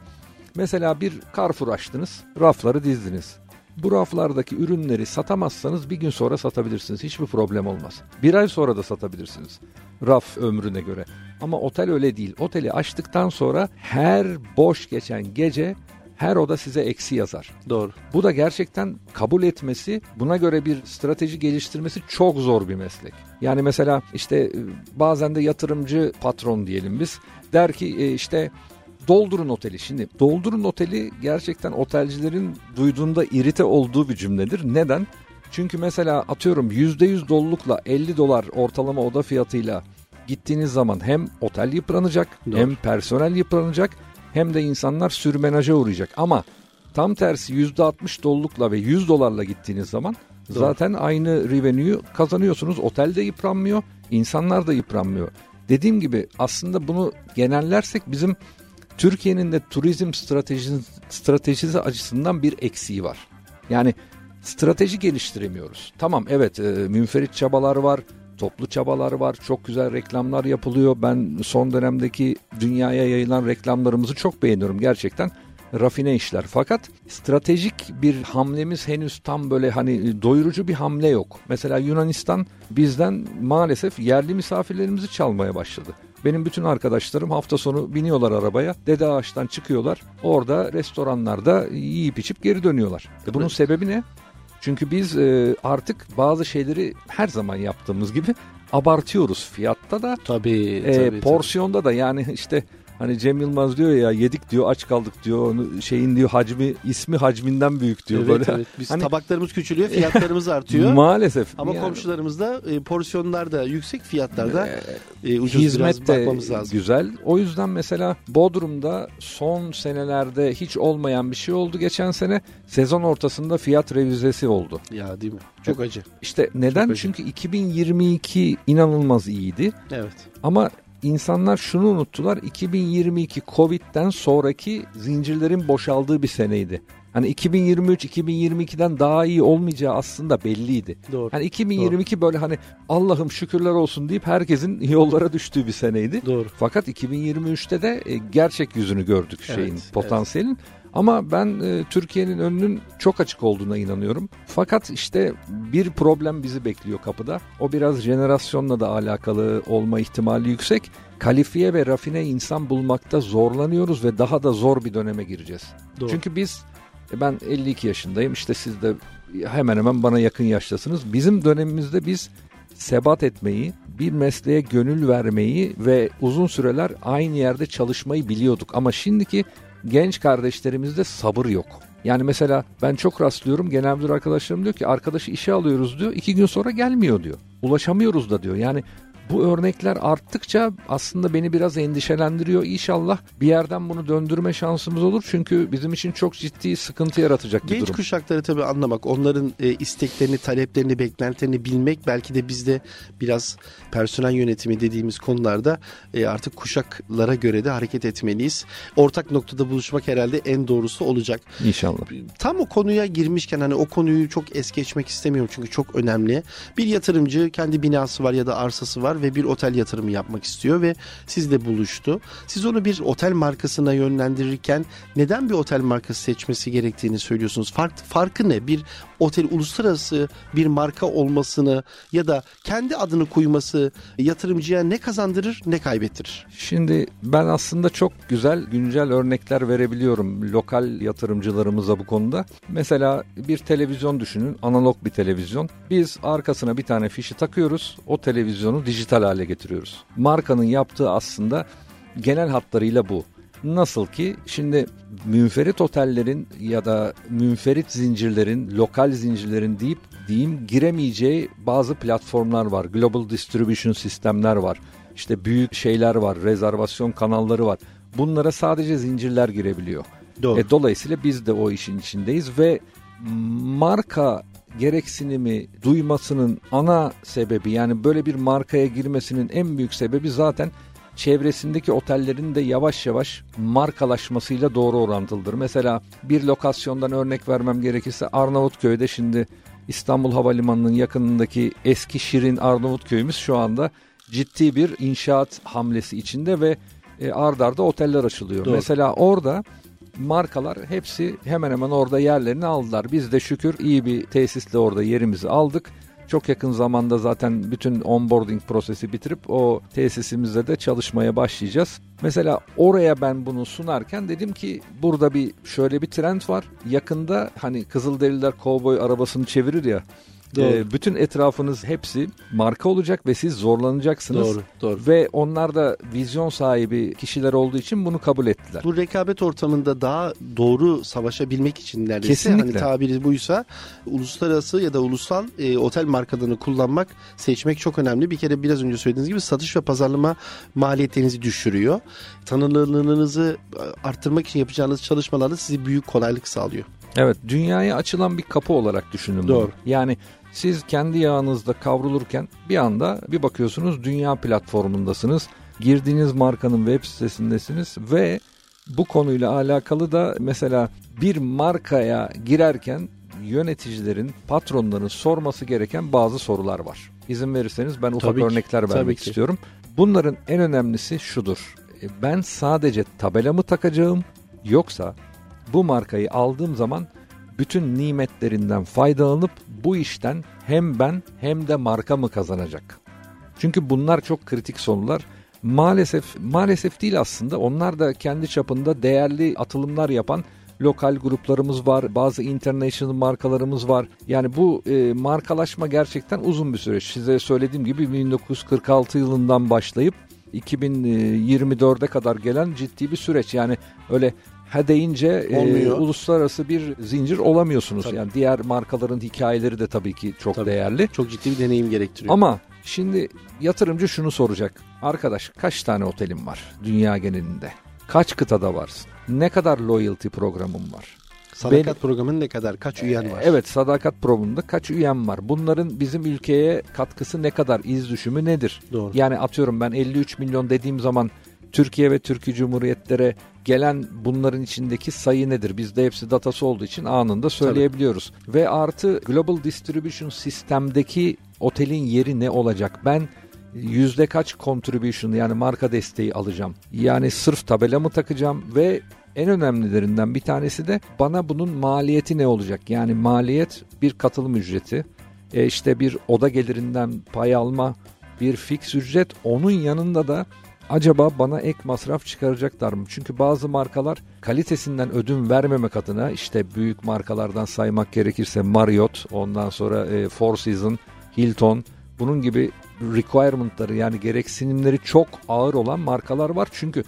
Mesela bir Carrefour açtınız, rafları dizdiniz. Bu raflardaki ürünleri satamazsanız bir gün sonra satabilirsiniz. Hiçbir problem olmaz. Bir ay sonra da satabilirsiniz. Raf ömrüne göre. Ama otel öyle değil. Oteli açtıktan sonra her boş geçen gece her oda size eksi yazar. Doğru. Bu da gerçekten kabul etmesi, buna göre bir strateji geliştirmesi çok zor bir meslek. Yani mesela işte e, bazen de yatırımcı patron diyelim biz der ki e, işte doldurun oteli. Şimdi doldurun oteli gerçekten otelcilerin duyduğunda irite olduğu bir cümledir. Neden? Çünkü mesela atıyorum %100 dolulukla 50 dolar ortalama oda fiyatıyla gittiğiniz zaman hem otel yıpranacak Doğru. hem personel yıpranacak hem de insanlar sürmenaja uğrayacak. Ama tam tersi %60 dolulukla ve 100 dolarla gittiğiniz zaman Doğru. zaten aynı revenue'yu kazanıyorsunuz. Otel de yıpranmıyor, insanlar da yıpranmıyor. Dediğim gibi aslında bunu genellersek bizim Türkiye'nin de turizm stratejisi, stratejisi açısından bir eksiği var. Yani strateji geliştiremiyoruz. Tamam evet e, münferit çabalar var, toplu çabalar var, çok güzel reklamlar yapılıyor. Ben son dönemdeki dünyaya yayılan reklamlarımızı çok beğeniyorum gerçekten. Rafine işler. Fakat stratejik bir hamlemiz henüz tam böyle hani doyurucu bir hamle yok. Mesela Yunanistan bizden maalesef yerli misafirlerimizi çalmaya başladı. Benim bütün arkadaşlarım hafta sonu biniyorlar arabaya. Dede Ağaç'tan çıkıyorlar. Orada restoranlarda yiyip içip geri dönüyorlar. E bunun sebebi ne? Çünkü biz e, artık bazı şeyleri her zaman yaptığımız gibi abartıyoruz fiyatta da Tabii, e, tabii, porsiyonda da yani işte hani Cem Yılmaz diyor ya yedik diyor aç kaldık diyor onu şeyin diyor hacmi ismi hacminden büyük diyor Evet, böyle. evet. Biz Hani- tabaklarımız küçülüyor, fiyatlarımız artıyor. Maalesef. Ama Yani, komşularımızda e, porsiyonlar da yüksek fiyatlarda e, e, ucuz biraz hizmet de bakmamız lazım. güzel. O yüzden mesela Bodrum'da son senelerde hiç olmayan bir şey oldu geçen sene. Sezon ortasında fiyat revizesi oldu. Ya değil mi? Çok acı. İşte neden? Çok acı. Çünkü 2022 inanılmaz iyiydi. Evet. Ama insanlar şunu unuttular. 2022 Covid'den sonraki zincirlerin boşaldığı bir seneydi. Hani 2023 2022'den daha iyi olmayacağı aslında belliydi. Doğru. Hani 2022 böyle hani Allah'ım şükürler olsun deyip herkesin yollara düştüğü bir seneydi. Doğru. Fakat 2023'te de e, gerçek yüzünü gördük Evet, şeyin, evet. potansiyelin. Ama ben e, Türkiye'nin önünün çok açık olduğuna inanıyorum. Fakat işte bir problem bizi bekliyor kapıda. O biraz jenerasyonla da alakalı olma ihtimali yüksek. Kalifiye ve rafine insan bulmakta zorlanıyoruz ve daha da zor bir döneme gireceğiz. Doğru. Çünkü biz e, ben 52 yaşındayım. İşte siz de hemen hemen bana yakın yaştasınız. Bizim dönemimizde biz sebat etmeyi, bir mesleğe gönül vermeyi ve uzun süreler aynı yerde çalışmayı biliyorduk. Ama şimdiki genç kardeşlerimizde sabır yok. Yani mesela ben çok rastlıyorum genel müdür arkadaşlarım diyor ki arkadaşı işe alıyoruz diyor iki gün sonra gelmiyor diyor. Ulaşamıyoruz da diyor. Yani bu örnekler arttıkça aslında beni biraz endişelendiriyor. İnşallah bir yerden bunu döndürme şansımız olur. Çünkü bizim için çok ciddi sıkıntı yaratacak bir Genç durum. kuşakları tabii anlamak, onların e, isteklerini, taleplerini, beklentilerini bilmek belki de bizde biraz personel yönetimi dediğimiz konularda e, artık kuşaklara göre de hareket etmeliyiz. Ortak noktada buluşmak herhalde en doğrusu olacak. İnşallah. Tam o konuya girmişken hani o konuyu çok es geçmek istemiyorum çünkü çok önemli. Bir yatırımcı kendi binası var ya da arsası var ve bir otel yatırımı yapmak istiyor ve sizle buluştu. Siz onu bir otel markasına yönlendirirken neden bir otel markası seçmesi gerektiğini söylüyorsunuz. Fark, farkı ne? Bir otel uluslararası bir marka olmasını ya da kendi adını koyması yatırımcıya ne kazandırır ne kaybettirir? Şimdi ben aslında çok güzel güncel örnekler verebiliyorum lokal yatırımcılarımıza bu konuda. Mesela bir televizyon düşünün, analog bir televizyon. Biz arkasına bir tane fişi takıyoruz, o televizyonu dijital hale getiriyoruz. Markanın yaptığı aslında genel hatlarıyla bu. Nasıl ki şimdi münferit otellerin ya da münferit zincirlerin, lokal zincirlerin deyip diyeyim giremeyeceği bazı platformlar var. Global Distribution sistemler var. İşte büyük şeyler var, rezervasyon kanalları var. Bunlara sadece zincirler girebiliyor. Doğru. E, dolayısıyla biz de o işin içindeyiz ve marka gereksinimi duymasının ana sebebi yani böyle bir markaya girmesinin en büyük sebebi zaten çevresindeki otellerin de yavaş yavaş markalaşmasıyla doğru orantılıdır. Mesela bir lokasyondan örnek vermem gerekirse Arnavutköy'de şimdi İstanbul Havalimanı'nın yakınındaki eski Şirin Arnavutköy'ümüz şu anda ciddi bir inşaat hamlesi içinde ve e, ard arda oteller açılıyor. Doğru. Mesela orada markalar hepsi hemen hemen orada yerlerini aldılar. Biz de şükür iyi bir tesisle orada yerimizi aldık. Çok yakın zamanda zaten bütün onboarding prosesi bitirip o tesisimizde de çalışmaya başlayacağız. Mesela oraya ben bunu sunarken dedim ki burada bir şöyle bir trend var. Yakında hani Kızılderililer kovboy arabasını çevirir ya. Doğru. e, bütün etrafınız hepsi marka olacak ve siz zorlanacaksınız. Doğru, doğru. Ve onlar da vizyon sahibi kişiler olduğu için bunu kabul ettiler. Bu rekabet ortamında daha doğru savaşabilmek için neredeyse Kesinlikle. hani tabiri buysa uluslararası ya da ulusal e, otel markalarını kullanmak, seçmek çok önemli. Bir kere biraz önce söylediğiniz gibi satış ve pazarlama maliyetlerinizi düşürüyor. Tanınırlığınızı e, arttırmak için yapacağınız çalışmalarda size büyük kolaylık sağlıyor. Evet, dünyaya açılan bir kapı olarak düşünün Doğru. bunu. Yani siz kendi yağınızda kavrulurken bir anda bir bakıyorsunuz dünya platformundasınız. Girdiğiniz markanın web sitesindesiniz ve bu konuyla alakalı da mesela bir markaya girerken yöneticilerin, patronların sorması gereken bazı sorular var. İzin verirseniz ben ufak Tabii ki, örnekler tabii vermek ki. istiyorum. Bunların en önemlisi şudur. E, Ben sadece tabelamı takacağım yoksa bu markayı aldığım zaman bütün nimetlerinden faydalanıp bu işten hem ben hem de marka mı kazanacak? Çünkü bunlar çok kritik sorular. Maalesef maalesef değil aslında. Onlar da kendi çapında değerli atılımlar yapan lokal gruplarımız var. Bazı international markalarımız var. Yani bu e, markalaşma gerçekten uzun bir süreç. Size söylediğim gibi 1946 yılından başlayıp 2024'e kadar gelen ciddi bir süreç. Yani öyle ha deyince e, uluslararası bir zincir olamıyorsunuz. Tabii. Yani diğer markaların hikayeleri de tabii ki çok Tabii. değerli. Çok ciddi bir deneyim gerektiriyor. Ama şimdi yatırımcı şunu soracak. Arkadaş kaç tane otelin var dünya genelinde? Kaç kıtada varsın? Ne kadar loyalty programın var? Sadakat benim- programının ne kadar, kaç üyen var? Evet sadakat programında kaç üyem var? Bunların bizim ülkeye katkısı ne kadar? iz düşümü nedir? Doğru. Yani atıyorum ben 53 milyon dediğim zaman Türkiye ve Türkiye Cumhuriyetlere gelen bunların içindeki sayı nedir? Bizde hepsi datası olduğu için anında söyleyebiliyoruz. Ve artı Global Distribution sistemdeki otelin yeri ne olacak? Ben yüzde kaç contribution yani marka desteği alacağım? Yani sırf tabela mı takacağım ve en önemlilerinden bir tanesi de bana bunun maliyeti ne olacak? Yani maliyet bir katılım ücreti, e işte bir oda gelirinden pay alma, bir fix ücret. Onun yanında da acaba bana ek masraf çıkaracaklar mı? Çünkü bazı markalar kalitesinden ödün vermemek adına işte büyük markalardan saymak gerekirse Marriott, ondan sonra e, Four Seasons, Hilton bunun gibi requirement'ları yani gereksinimleri çok ağır olan markalar var. Çünkü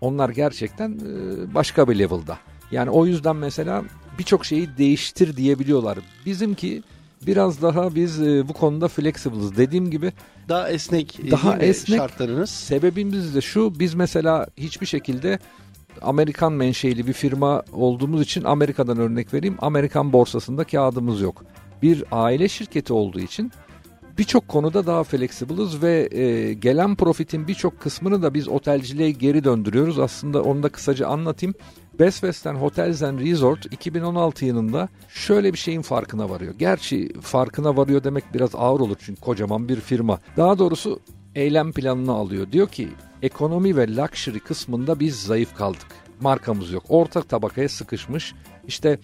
onlar gerçekten e, başka bir level'da. Yani o yüzden mesela birçok şeyi değiştir diyebiliyorlar. Bizimki biraz daha biz e, bu konuda flexible'ız. Dediğim gibi Daha esnek, e, Daha esnek. şartlarınız. sebebimiz de şu. Biz mesela hiçbir şekilde Amerikan menşeili bir firma olduğumuz için Amerika'dan örnek vereyim. Amerikan borsasında kağıdımız yok. Bir aile şirketi olduğu için birçok konuda daha flexible'ız ve e, gelen profitin birçok kısmını da biz otelciliğe geri döndürüyoruz. Aslında onu da kısaca anlatayım. Best Western Hotels and Resort 2016 yılında şöyle bir şeyin farkına varıyor. Gerçi farkına varıyor demek biraz ağır olur çünkü kocaman bir firma. Daha doğrusu eylem planını alıyor. Diyor ki ekonomi ve luxury kısmında biz zayıf kaldık. Markamız yok. Orta tabakaya sıkışmış. İşte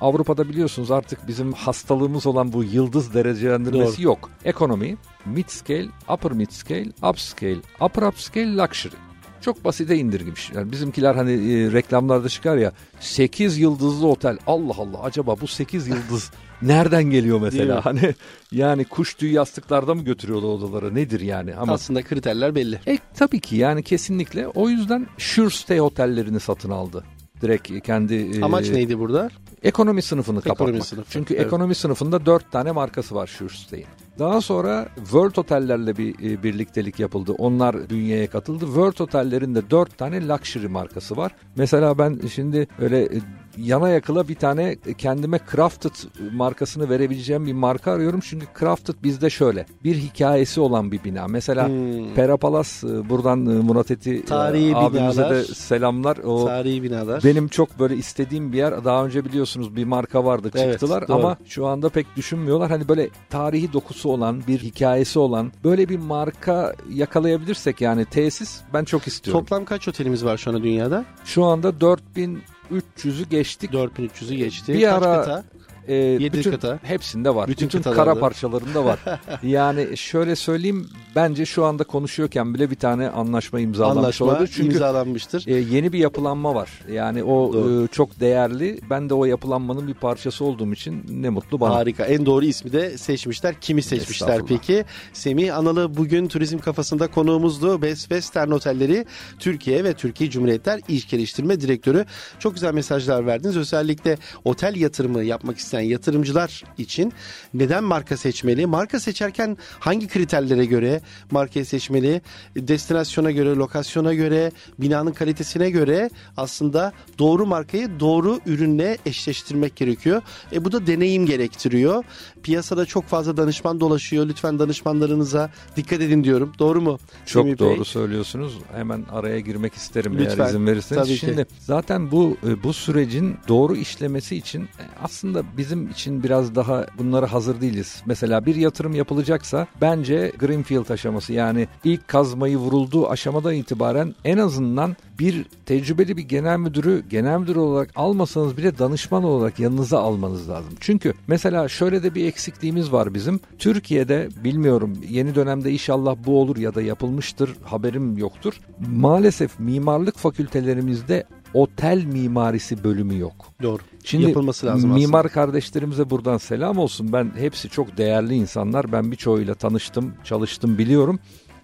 Avrupa'da biliyorsunuz artık bizim hastalığımız olan bu yıldız derecelendirmesi Doğru. yok. Ekonomi, mid scale, upper mid scale, upscale, upper upscale, luxury. Çok basite indirgemiş. Yani bizimkiler hani e, reklamlarda çıkar ya 8 yıldızlı otel. Allah Allah acaba bu 8 yıldız nereden geliyor mesela? Hani yani kuş tüyü yastıklarda mı götürüyorlar odalara? Nedir yani? Ama Aslında kriterler belli. e, tabii ki yani kesinlikle. O yüzden Sure Stay otellerini satın aldı. Direkt kendi e, Amaç neydi burada? ekonomi sınıfını Ekonomi kapatmak. sınıfı, Çünkü evet. ekonomi sınıfında dört tane markası var Sure Stay'in. Daha sonra World Oteller'le bir e, birliktelik yapıldı. Onlar bünyeye katıldı. World Oteller'in de dört tane luxury markası var. Mesela ben şimdi öyle e, yana yakıla bir tane kendime Crafted markasını verebileceğim bir marka arıyorum. Çünkü Crafted bizde şöyle bir hikayesi olan bir bina. Mesela Hmm. Pera Palas e, buradan e, Murat Eti e, Tarihi abimize binalar. de selamlar. O Tarihi binalar. benim çok böyle istediğim bir yer. Daha önce biliyorsunuz bir marka vardı Evet, çıktılar doğru. ama şu anda pek düşünmüyorlar. Hani böyle tarihi dokusu olan, bir hikayesi olan böyle bir marka yakalayabilirsek yani tesis ben çok istiyorum. Toplam kaç otelimiz var şu anda dünyada? Şu anda 4300'ü geçtik. 4300'ü geçti. Bir kaç ara- kıta? Ee, Yedi bütün kıta. hepsinde var. Bütün Bütün, kıtalarda. kara parçalarında var. yani şöyle söyleyeyim bence şu anda konuşuyorken bile bir tane anlaşma imzalanmış Anlaşma olabilir. Çünkü imzalanmıştır. e, yeni bir yapılanma var. Yani o Doğru. e, çok değerli. Ben de o yapılanmanın bir parçası olduğum için ne mutlu bana. Harika. En doğru ismi de seçmişler. Kimi seçmişler peki? Semih Analı bugün turizm kafasında konuğumuzdu. Best Western Otelleri Türkiye ve Türkiye Cumhuriyetler İş Geliştirme Direktörü. Çok güzel mesajlar verdiniz. Özellikle otel yatırımı yapmak isteyen yatırımcılar için neden marka seçmeli? Marka seçerken hangi kriterlere göre markayı seçmeli? Destinasyona göre, lokasyona göre, binanın kalitesine göre aslında doğru markayı doğru ürünle eşleştirmek gerekiyor. E bu da deneyim gerektiriyor. Piyasada çok fazla danışman dolaşıyor. Lütfen danışmanlarınıza dikkat edin diyorum. Doğru mu? Çok Semih Bey? doğru söylüyorsunuz. Hemen araya girmek isterim Lütfen. eğer izin verirseniz. Tabii ki. Şimdi zaten bu e, bu sürecin doğru işlemesi için e, aslında bizim için biraz daha bunlara hazır değiliz. Mesela bir yatırım yapılacaksa bence greenfield aşaması yani ilk kazmayı vurulduğu aşamadan itibaren en azından bir tecrübeli bir genel müdürü genel müdür olarak almasanız bile danışman olarak yanınıza almanız lazım. Çünkü mesela şöyle de bir eksikliğimiz var bizim. Türkiye'de bilmiyorum yeni dönemde inşallah bu olur ya da yapılmıştır haberim yoktur. Maalesef mimarlık fakültelerimizde otel mimarisi bölümü yok. Doğru. Şimdi Yapılması lazım mimar kardeşlerimize buradan selam olsun. Ben hepsi çok değerli insanlar. Ben birçoğuyla tanıştım, çalıştım, biliyorum.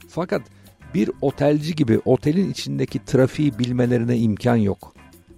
Fakat bir otelci gibi otelin içindeki trafiği bilmelerine imkan yok.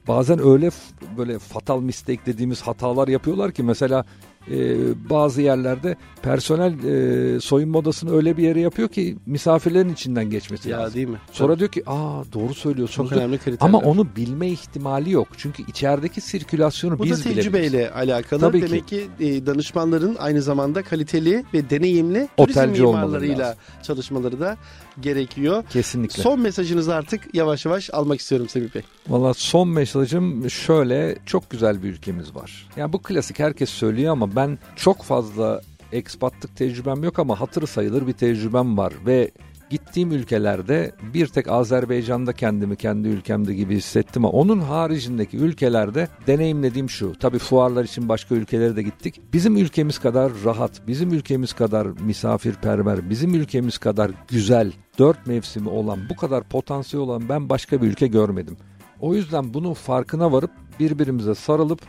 Bazen öyle böyle fatal mistake dediğimiz hatalar yapıyorlar ki mesela e, bazı yerlerde personel e, soyunma odasını öyle bir yere yapıyor ki misafirlerin içinden geçmesi Ya lazım. değil mi? Sonra diyor ki aa doğru söylüyorsunuz. çok önemli kriterler. Ama onu bilme ihtimali yok. Çünkü içerideki sirkülasyonu Bu biz da bilebiliriz. tecrübeyle alakalı. Tabii ki. Demek ki, e, danışmanların aynı zamanda kaliteli ve deneyimli turizm Otelci olmaları mimarlarıyla çalışmaları da gerekiyor. Kesinlikle. Son mesajınızı artık yavaş yavaş almak istiyorum Semih Bey. Valla son mesajım şöyle çok güzel bir ülkemiz var. Ya bu klasik herkes söylüyor ama ben çok fazla ekspatlık tecrübem yok ama hatırı sayılır bir tecrübem var ve gittiğim ülkelerde bir tek Azerbaycan'da kendimi kendi ülkemde gibi hissettim ama onun haricindeki ülkelerde deneyimlediğim şu. Tabii fuarlar için başka ülkelere de gittik. Bizim ülkemiz kadar rahat, bizim ülkemiz kadar misafirperver, bizim ülkemiz kadar güzel, dört mevsimi olan, bu kadar potansiyel olan ben başka bir ülke görmedim. O yüzden bunun farkına varıp birbirimize sarılıp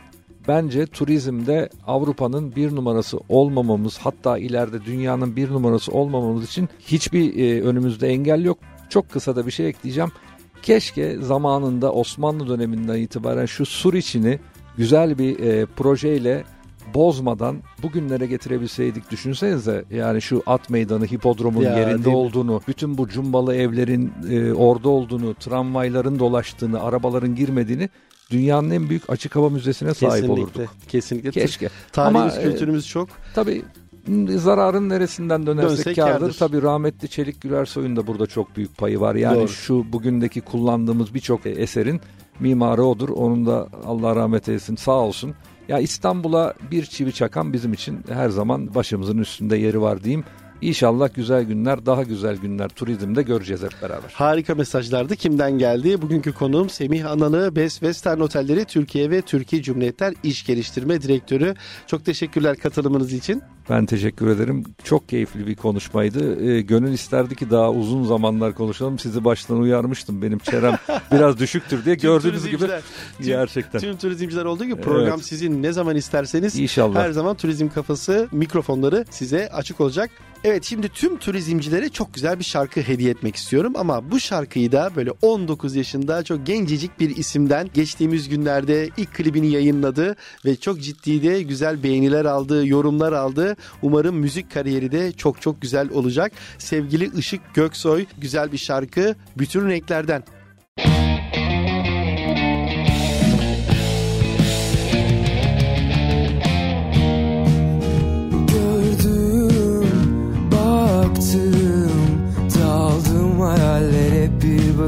bence turizmde Avrupa'nın bir numarası olmamamız hatta ileride dünyanın bir numarası olmamamız için hiçbir e, önümüzde engel yok. Çok kısa da bir şey ekleyeceğim. Keşke zamanında Osmanlı döneminden itibaren şu Suriçi'ni güzel bir e, projeyle bozmadan bugünlere getirebilseydik düşünsenize yani şu at meydanı hipodromun Ya, yerinde olduğunu bütün bu cumbalı evlerin e, orada olduğunu tramvayların dolaştığını arabaların girmediğini dünyanın en büyük açık hava müzesine sahip Kesinlikle. olurduk. Kesinlikle. Keşke. Tarihimiz, Ama, e, kültürümüz çok. Tabii zararın neresinden dönersek Dönsek kârdır. kârdır. Tabii rahmetli Çelik Gürersoy'un da burada çok büyük payı var. Yani Doğru. şu bugündeki kullandığımız birçok eserin mimarı odur. Onun da Allah rahmet eylesin sağ olsun. Ya İstanbul'a bir çivi çakan bizim için her zaman başımızın üstünde yeri var diyeyim. İnşallah güzel günler, daha güzel günler turizmde göreceğiz hep beraber. Harika mesajlardı. Kimden geldi? Bugünkü konuğum Semih Analı, Best Western Otelleri Türkiye ve Türkiye Cumhuriyetler İş Geliştirme Direktörü. Çok teşekkürler katılımınız için. Ben teşekkür ederim. Çok keyifli bir konuşmaydı. Ee, gönül isterdi ki daha uzun zamanlar konuşalım. Sizi baştan uyarmıştım. Benim çerem biraz düşüktür diye. Gördüğünüz gibi tüm- gerçekten. Tüm turizmciler olduğu gibi program Evet. sizin ne zaman isterseniz İnşallah. her zaman turizm kafası mikrofonları size açık olacak. Evet şimdi tüm turizmcilere çok güzel bir şarkı hediye etmek istiyorum ama bu şarkıyı da böyle 19 yaşında çok gencecik bir isimden geçtiğimiz günlerde ilk klibini yayınladı ve çok ciddi de güzel beğeniler aldı, yorumlar aldı. Umarım müzik kariyeri de çok çok güzel olacak. Sevgili Işık Göksoy güzel bir şarkı bütün renklerden. Gördüm,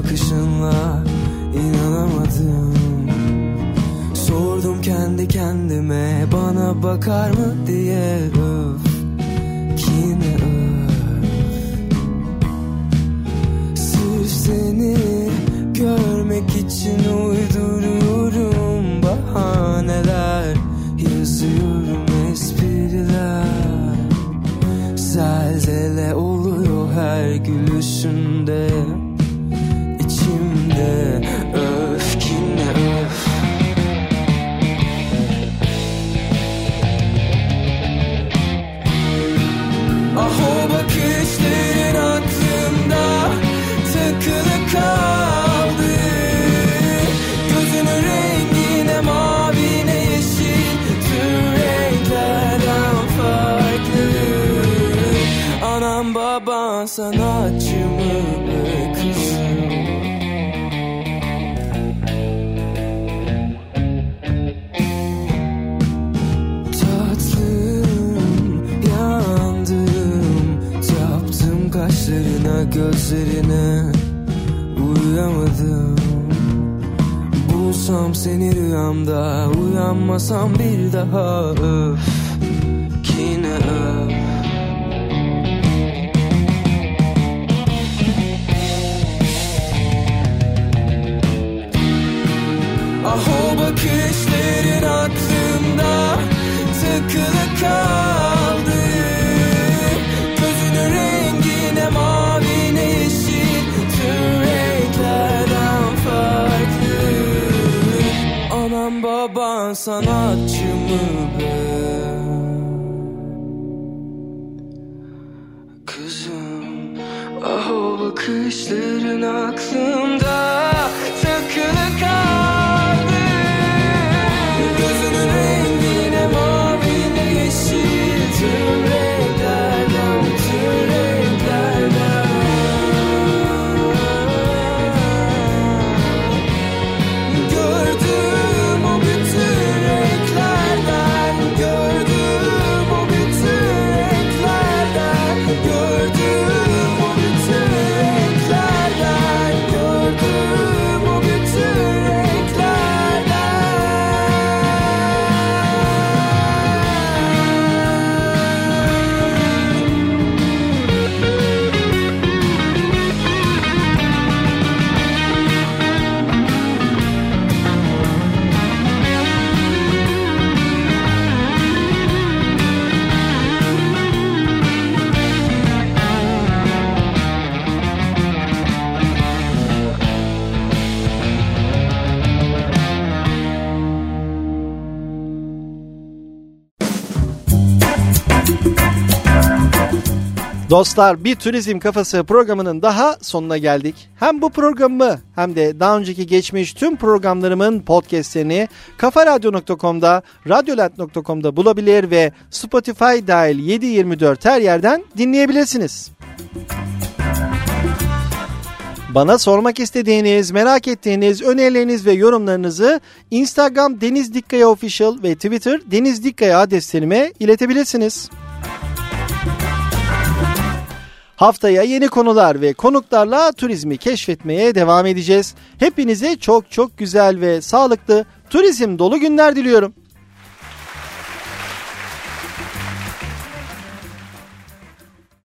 bakışınla inanamadım. Sordum kendi kendime bana bakar mı diye gözlerine Uyuyamadım. Bulsam seni rüyamda Uyanmasam bir daha. Öf Yine öf. Ah o bakışların aklımda takılı kaldı sanatçı mı Dostlar bir turizm kafası programının daha sonuna geldik. Hem bu programı hem de daha önceki geçmiş tüm programlarımın podcastlerini kafaradyo.com'da, radyolat.com'da bulabilir ve Spotify dahil 7-24 her yerden dinleyebilirsiniz. Bana sormak istediğiniz, merak ettiğiniz önerileriniz ve yorumlarınızı Instagram Deniz Dikkaya Official ve Twitter Deniz Dikkaya adreslerime iletebilirsiniz. Haftaya yeni konular ve konuklarla turizmi keşfetmeye devam edeceğiz. Hepinize çok çok güzel ve sağlıklı turizm dolu günler diliyorum.